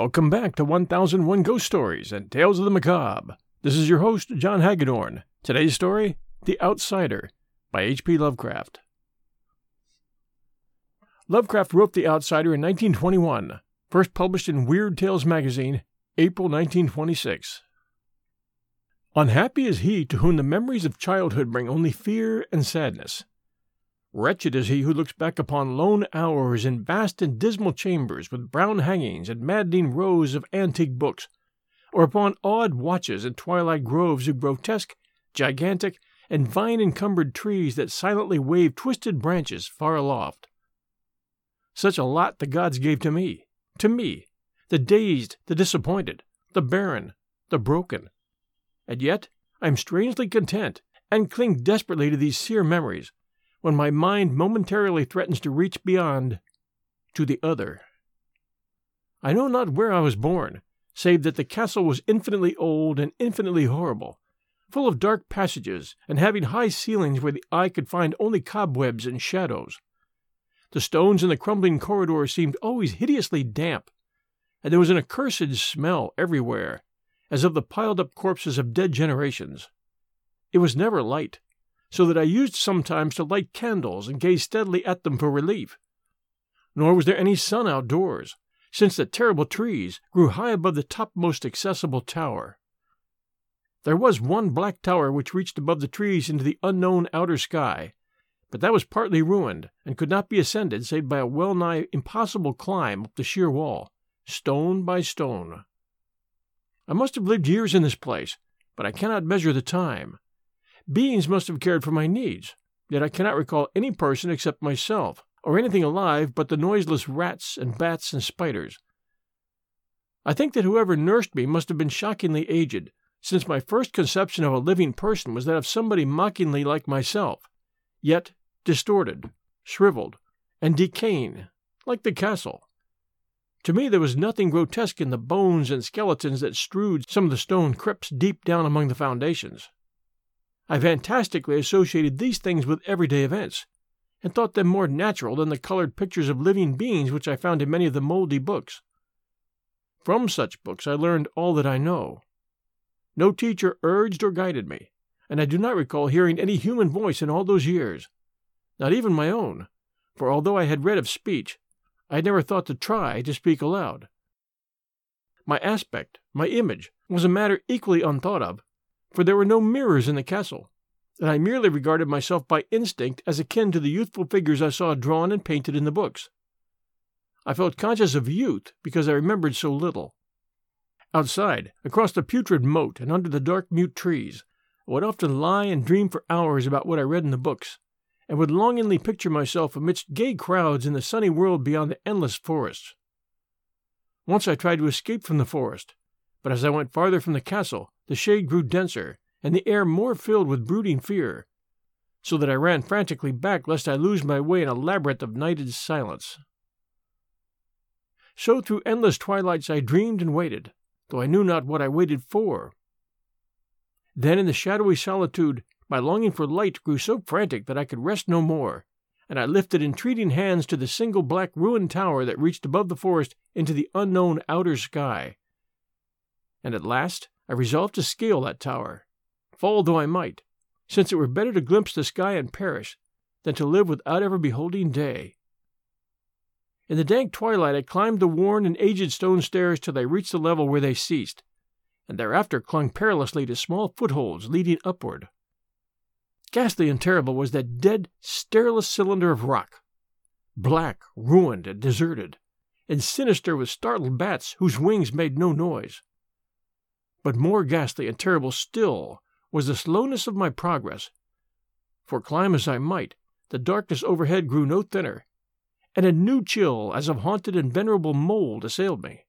Welcome back to 1001 Ghost Stories and Tales of the Macabre. This is your host, Jon Hagadorn. Today's story The Outsider by H.P. Lovecraft. Lovecraft wrote The Outsider in 1921, first published in Weird Tales magazine, April 1926. Unhappy is he to whom the memories of childhood bring only fear and sadness. Wretched is he who looks back upon lone hours in vast and dismal chambers with brown hangings and maddening rows of antique books, or upon odd watches in twilight groves of grotesque, gigantic, and vine encumbered trees that silently wave twisted branches far aloft. Such a lot the gods gave to me, to me, the dazed, the disappointed, the barren, the broken. And yet I am strangely content, and cling desperately to these sere memories when my mind momentarily threatens to reach beyond to the other. I know not where I was born, save that the castle was infinitely old and infinitely horrible, full of dark passages and having high ceilings where the eye could find only cobwebs and shadows. The stones in the crumbling corridors seemed always hideously damp, and there was an accursed smell everywhere, as of the piled up corpses of dead generations. It was never light, so that I used sometimes to light candles and gaze steadily at them for relief. Nor was there any sun outdoors, since the terrible trees grew high above the topmost accessible tower. There was one black tower which reached above the trees into the unknown outer sky, but that was partly ruined and could not be ascended save by a well nigh impossible climb up the sheer wall, stone by stone. I must have lived years in this place, but I cannot measure the time. Beings must have cared for my needs, yet I cannot recall any person except myself, or anything alive but the noiseless rats and bats and spiders. I think that whoever nursed me must have been shockingly aged, since my first conception of a living person was that of somebody mockingly like myself, yet distorted, shriveled, and decaying, like the castle. To me there was nothing grotesque in the bones and skeletons that strewed some of the stone crypts deep down among the foundations. I fantastically associated these things with everyday events, and thought them more natural than the colored pictures of living beings which I found in many of the moldy books. From such books I learned all that I know. No teacher urged or guided me, and I do not recall hearing any human voice in all those years, not even my own, for although I had read of speech, I had never thought to try to speak aloud. My aspect, my image, was a matter equally unthought of, for there were no mirrors in the castle, and I merely regarded myself by instinct as akin to the youthful figures I saw drawn and painted in the books. I felt conscious of youth because I remembered so little. Outside, across the putrid moat and under the dark mute trees, I would often lie and dream for hours about what I read in the books, and would longingly picture myself amidst gay crowds in the sunny world beyond the endless forests. Once I tried to escape from the forest, but as I went farther from the castle, the shade grew denser, and the air more filled with brooding fear, so that I ran frantically back lest I lose my way in a labyrinth of nighted silence. So through endless twilights I dreamed and waited, though I knew not what I waited for. Then in the shadowy solitude my longing for light grew so frantic that I could rest no more, and I lifted entreating hands to the single black ruined tower that reached above the forest into the unknown outer sky and at last I resolved to scale that tower, fall though I might, since it were better to glimpse the sky and perish than to live without ever beholding day. In the dank twilight I climbed the worn and aged stone stairs till I reached the level where they ceased, and thereafter clung perilously to small footholds leading upward. Ghastly and terrible was that dead, stareless cylinder of rock, black, ruined, and deserted, and sinister with startled bats whose wings made no noise. But more ghastly and terrible still was the slowness of my progress, for climb as I might, the darkness overhead grew no thinner, and a new chill as of haunted and venerable mold assailed me.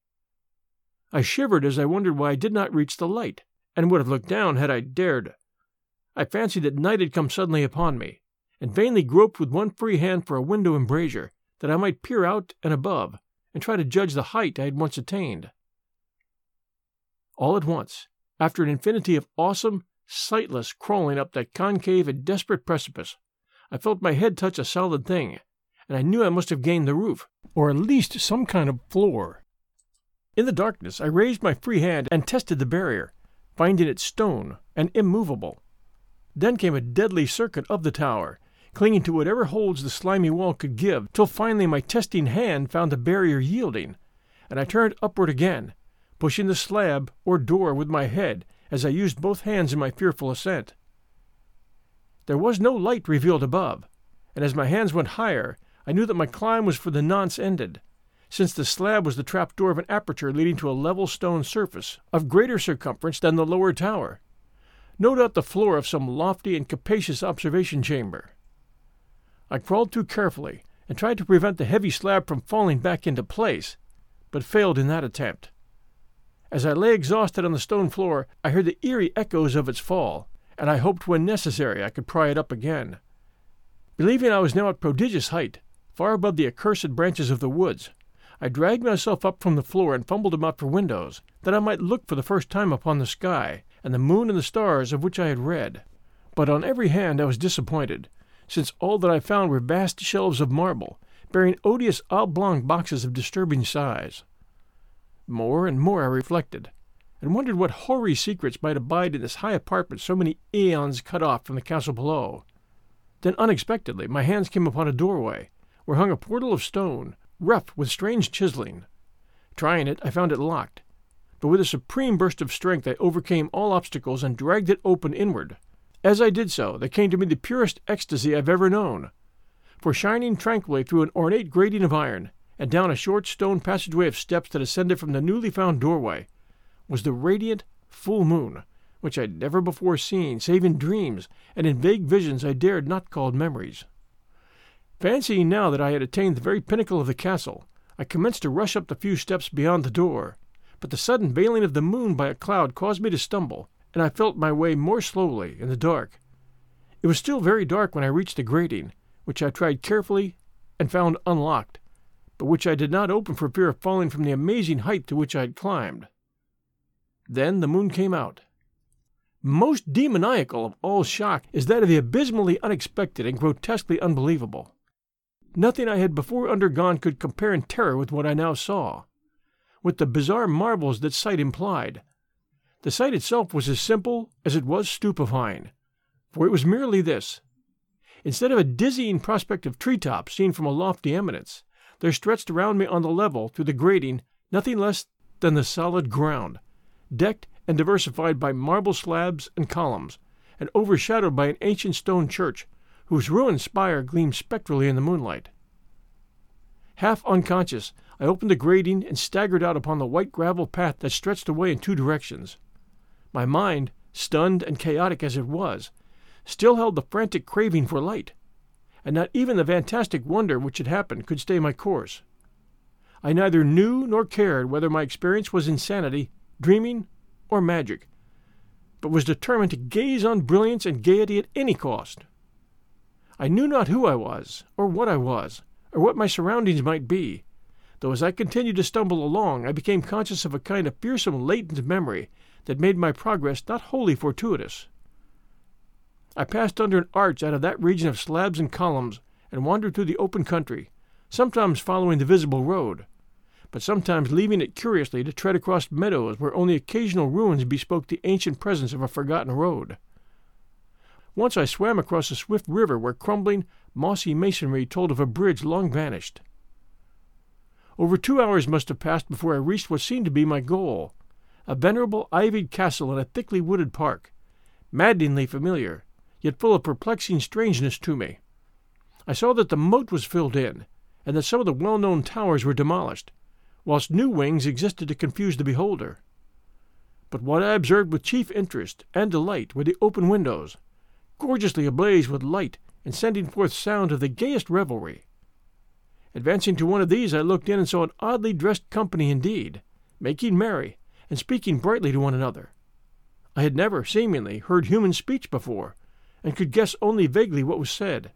I shivered as I wondered why I did not reach the light, and would have looked down had I dared. I fancied that night had come suddenly upon me, and vainly groped with one free hand for a window embrasure, that I might peer out and above, and try to judge the height I had once attained. All at once, after an infinity of awesome, sightless crawling up that concave and desperate precipice, I felt my head touch a solid thing, and I knew I must have gained the roof, or at least some kind of floor. In the darkness, I raised my free hand and tested the barrier, finding it stone and immovable. Then came a deadly circuit of the tower, clinging to whatever holds the slimy wall could give, till finally my testing hand found the barrier yielding, and I turned upward again, pushing the slab or door with my head as I used both hands in my fearful ascent. There was no light revealed above, and as my hands went higher, I knew that my climb was for the nonce ended, since the slab was the trap door of an aperture leading to a level stone surface of greater circumference than the lower tower, no doubt the floor of some lofty and capacious observation chamber. I crawled through carefully and tried to prevent the heavy slab from falling back into place, but failed in that attempt. As I lay exhausted on the stone floor, I heard the eerie echoes of its fall, and I hoped when necessary I could pry it up again. Believing I was now at prodigious height, far above the accursed branches of the woods, I dragged myself up from the floor and fumbled about for windows, that I might look for the first time upon the sky, and the moon and the stars of which I had read. But on every hand I was disappointed, since all that I found were vast shelves of marble, bearing odious oblong boxes of disturbing size. More and more I reflected, and wondered what hoary secrets might abide in this high apartment so many aeons cut off from the castle below. Then unexpectedly my hands came upon a doorway, where hung a portal of stone, rough with strange chiseling. Trying it, I found it locked, but with a supreme burst of strength I overcame all obstacles and dragged it open inward. As I did so, there came to me the purest ecstasy I've ever known. For shining tranquilly through an ornate grating of iron, and down a short stone passageway of steps that ascended from the newly found doorway, was the radiant full moon, which I'd never before seen save in dreams and in vague visions I dared not call memories. Fancying now that I had attained the very pinnacle of the castle, I commenced to rush up the few steps beyond the door, but the sudden veiling of the moon by a cloud caused me to stumble, and I felt my way more slowly in the dark. It was still very dark when I reached the grating, which I tried carefully and found unlocked, but which I did not open for fear of falling from the amazing height to which I had climbed. Then the moon came out. Most demoniacal of all shock is that of the abysmally unexpected and grotesquely unbelievable. Nothing I had before undergone could compare in terror with what I now saw, with the bizarre marvels that sight implied, the sight itself was as simple as it was stupefying, for it was merely this. Instead of a dizzying prospect of tree tops seen from a lofty eminence, there stretched around me on the level through the grating nothing less than the solid ground, decked and diversified by marble slabs and columns, and overshadowed by an ancient stone church whose ruined spire gleamed spectrally in the moonlight. Half unconscious, I opened the grating and staggered out upon the white gravel path that stretched away in two directions. My mind, stunned and chaotic as it was, still held the frantic craving for light, and not even the fantastic wonder which had happened could stay my course. I neither knew nor cared whether my experience was insanity, dreaming, or magic, but was determined to gaze on brilliance and gaiety at any cost. I knew not who I was, or what I was, or what my surroundings might be, though as I continued to stumble along I became conscious of a kind of fearsome latent memory that made my progress not wholly fortuitous. I passed under an arch out of that region of slabs and columns and wandered through the open country, sometimes following the visible road, but sometimes leaving it curiously to tread across meadows where only occasional ruins bespoke the ancient presence of a forgotten road. Once I swam across a swift river where crumbling, mossy masonry told of a bridge long vanished. Over two hours must have passed before I reached what seemed to be my goal, a venerable ivied castle in a thickly wooded park, maddeningly familiar, yet full of perplexing strangeness to me. I saw that the moat was filled in, and that some of the well known towers were demolished, whilst new wings existed to confuse the beholder. But what I observed with chief interest and delight were the open windows, gorgeously ablaze with light and sending forth sound of the gayest revelry. Advancing to one of these, I looked in and saw an oddly dressed company indeed, making merry and speaking brightly to one another. I had never, seemingly, heard human speech before, and could guess only vaguely what was said.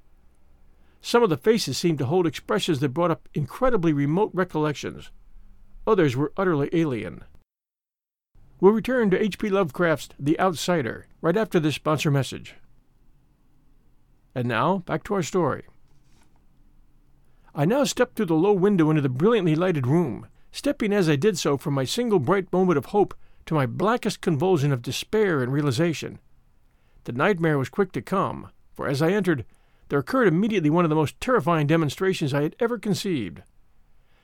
Some of the faces seemed to hold expressions that brought up incredibly remote recollections. Others were utterly alien. We'll return to H.P. Lovecraft's The Outsider right after this sponsor message. And now, back to our story. I now stepped through the low window into the brilliantly lighted room, stepping as I did so from my single bright moment of hope to my blackest convulsion of despair and realization. The nightmare was quick to come, for as I entered, there occurred immediately one of the most terrifying demonstrations I had ever conceived.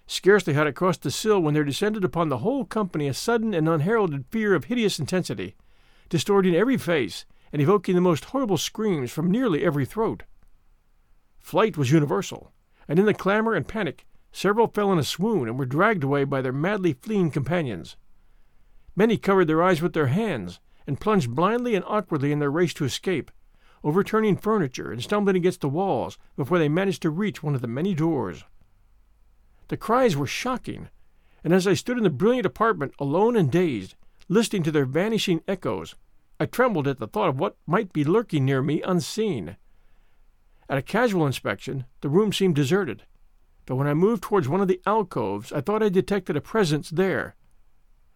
Scarcely had I crossed the sill when there descended upon the whole company a sudden and unheralded fear of hideous intensity, distorting every face and evoking the most horrible screams from nearly every throat. Flight was universal, and in the clamor and panic, several fell in a swoon and were dragged away by their madly fleeing companions. Many covered their eyes with their hands and plunged blindly and awkwardly in their race to escape, overturning furniture and stumbling against the walls before they managed to reach one of the many doors. The cries were shocking, and as I stood in the brilliant apartment alone and dazed, listening to their vanishing echoes, I trembled at the thought of what might be lurking near me unseen. At a casual inspection, the room seemed deserted, but when I moved towards one of the alcoves, I thought I detected a presence there.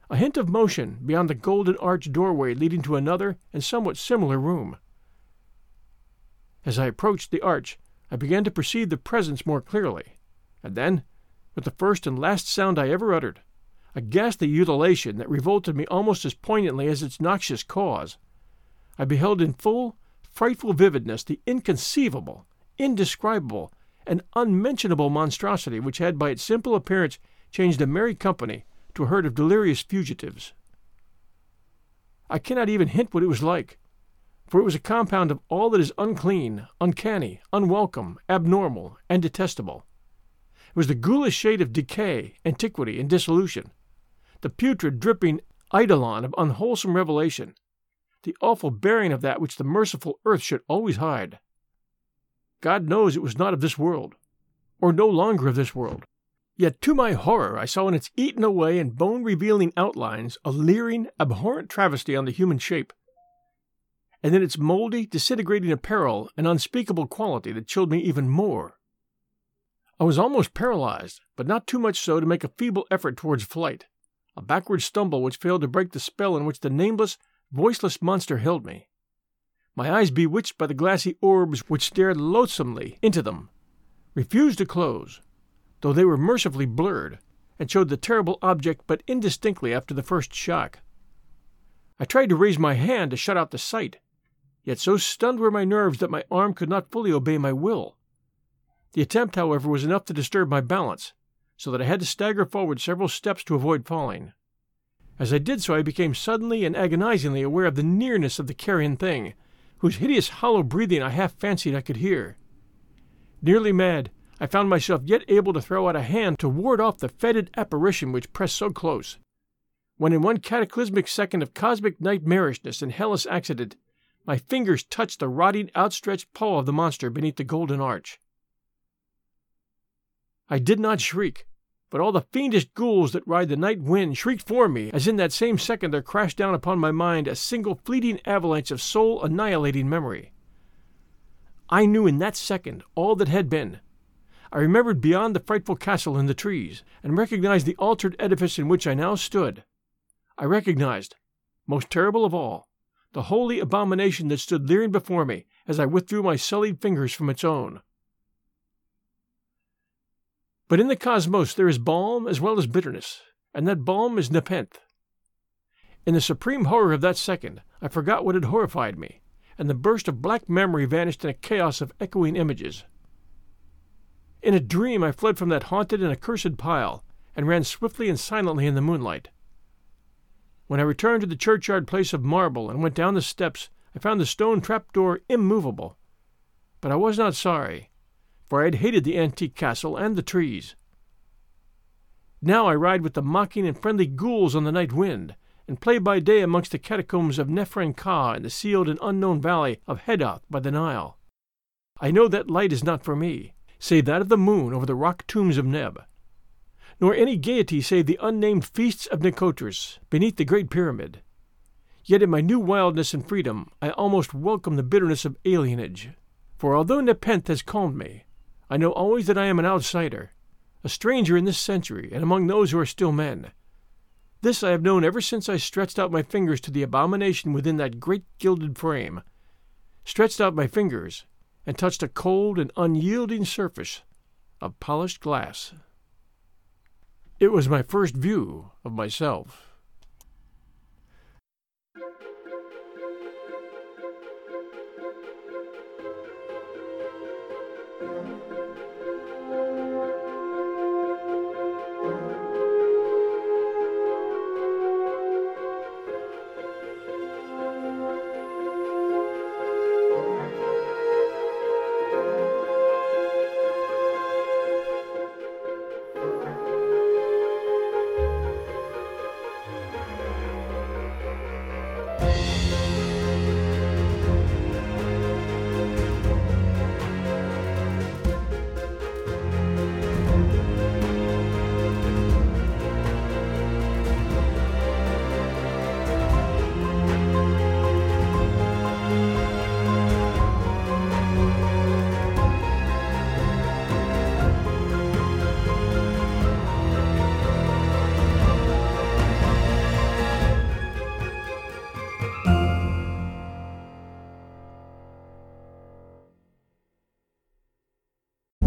A hint of motion beyond the golden arched doorway leading to another and somewhat similar room. As I approached the arch, I began to perceive the presence more clearly, and then, with the first and last sound I ever uttered, a ghastly ululation that revolted me almost as poignantly as its noxious cause, I beheld in full, frightful vividness the inconceivable, indescribable, and unmentionable monstrosity which had by its simple appearance changed a merry company to a herd of delirious fugitives. I cannot even hint what it was like, for it was a compound of all that is unclean, uncanny, unwelcome, abnormal, and detestable. It was the ghoulish shade of decay, antiquity, and dissolution, the putrid, dripping eidolon of unwholesome revelation, the awful bearing of that which the merciful earth should always hide. God knows it was not of this world, or no longer of this world. Yet to my horror I saw in its eaten away and bone revealing outlines a leering, abhorrent travesty on the human shape, and in its mouldy, disintegrating apparel an unspeakable quality that chilled me even more. I was almost paralyzed, but not too much so to make a feeble effort towards flight, a backward stumble which failed to break the spell in which the nameless, voiceless monster held me. My eyes bewitched by the glassy orbs which stared loathsomely into them, refused to close, though they were mercifully blurred, and showed the terrible object but indistinctly after the first shock. I tried to raise my hand to shut out the sight, yet so stunned were my nerves that my arm could not fully obey my will. The attempt, however, was enough to disturb my balance, so that I had to stagger forward several steps to avoid falling. As I did so, I became suddenly and agonizingly aware of the nearness of the carrion thing, whose hideous hollow breathing I half fancied I could hear. Nearly mad, I found myself yet able to throw out a hand to ward off the fetid apparition which pressed so close, when in one cataclysmic second of cosmic nightmarishness and hellish accident my fingers touched the rotting, outstretched paw of the monster beneath the golden arch. I did not shriek, but all the fiendish ghouls that ride the night wind shrieked for me as in that same second there crashed down upon my mind a single fleeting avalanche of soul annihilating memory. I knew in that second all that had been. I remembered beyond the frightful castle in the trees, and recognized the altered edifice in which I now stood. I recognized, most terrible of all, the holy abomination that stood leering before me as I withdrew my sullied fingers from its own. But in the cosmos there is balm as well as bitterness, and that balm is Nepenthe. In the supreme horror of that second, I forgot what had horrified me, and the burst of black memory vanished in a chaos of echoing images. In a dream I fled from that haunted and accursed pile, and ran swiftly and silently in the moonlight. When I returned to the churchyard place of marble and went down the steps, I found the stone trap door immovable. But I was not sorry, for I had hated the antique castle and the trees. Now I ride with the mocking and friendly ghouls on the night wind, and play by day amongst the catacombs of Nephren Ka in the sealed and unknown valley of Hadoth by the Nile. I know that light is not for me, save that of the moon over the rock tombs of Neb nor any gaiety save the unnamed feasts of Nitocris beneath the Great Pyramid. Yet in my new wildness and freedom I almost welcome the bitterness of alienage. For although Nepenthe has calmed me, I know always that I am an outsider, a stranger in this century and among those who are still men. This I have known ever since I stretched out my fingers to the abomination within that great gilded frame, stretched out my fingers, and touched a cold and unyielding surface of polished glass. It was my first view of myself.